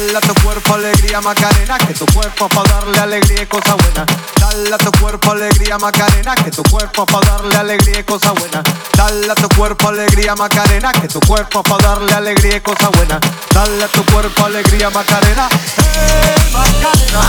Dale a tu cuerpo alegría Macarena, que tu cuerpo para darle alegría y cosa buena. Dale a tu cuerpo alegría Macarena, que tu cuerpo para darle alegría y cosa buena. Dale a tu cuerpo alegría Macarena, que tu cuerpo para darle alegría y cosa buena. Dale a tu cuerpo alegría Macarena, hey Macarena.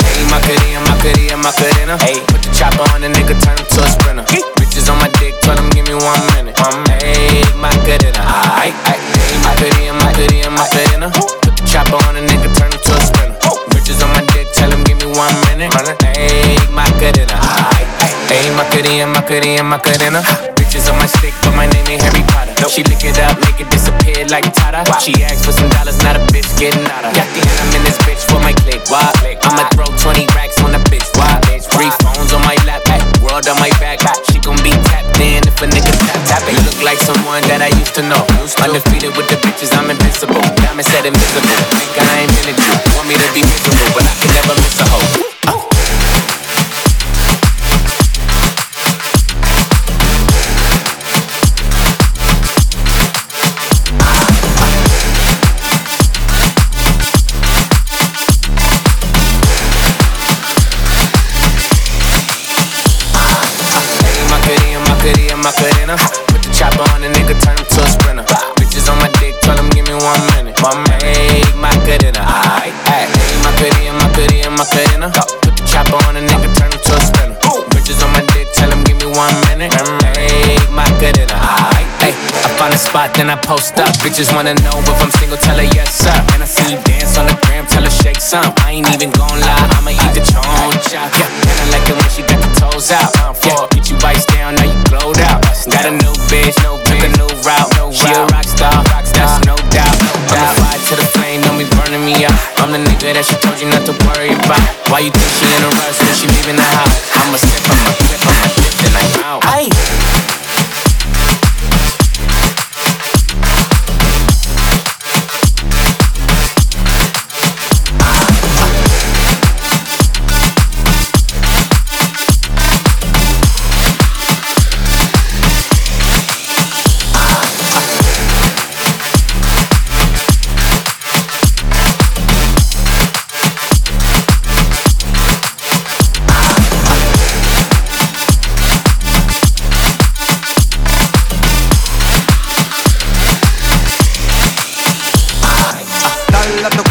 Hey, Macarena, Macarena, Macarena. Hey, put the chopper on the nigga, turn him to a sprinter. Bitches on my dick, tell him give me one minute. One minute. Hey, Macarena. Ay, ay, hey, Macarena, Macarena, Macarena. Chopper on the nigga, turn him to a sprinter. Bitches on my dick, tell him give me one minute. Hey, Macarena. Ay, ay, hey, Macarena, Macarena, Macarena. Bitches on my stick, but my name ain't Harry Potter. She lick it up, make it disappear like Tata. She asked for some dollars, not a bitch getting out of. Got the end, I'm in this bitch for my click. Why? I'ma throw 20 racks on the bitch. Why? Three phones on my lap, world on my back. She gon' be tapped in if a nigga tap tap it. Look like someone that I used to know. Undefeated with the bitches, I'm invincible. Said invisible. Think I ain't minute you. Want me to be miserable, but I can never miss a hoe. Macarena, Macarena. Put the chopper on the nigga, turn him to a find a spot, then I post up. Bitches wanna know if I'm single, tell her yes, sir. And I see you dance on the gram, tell her shake some. I ain't even gon' lie, I'ma eat the choncha. Yeah, and I like it when she got the toes out. Yeah, get you bites down, now you glowed out. Got a new bitch, no took a new route. She a rock star, that's no doubt. I'm the fire to the flame, don't be burning me out. I'm the nigga that she told you not to worry about. Why you think she in a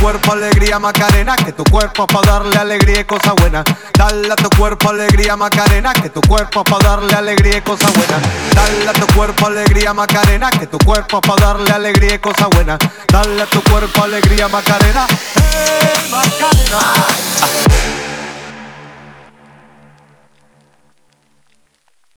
cuerpo alegría Macarena, que tu cuerpo para darle alegría cosa buena. Dale a tu cuerpo alegría Macarena, que tu cuerpo para darle alegría y cosa buena. Dale a tu cuerpo alegría Macarena, que tu cuerpo para darle alegría y cosa buena. Dale a tu cuerpo alegría Macarena, Macarena.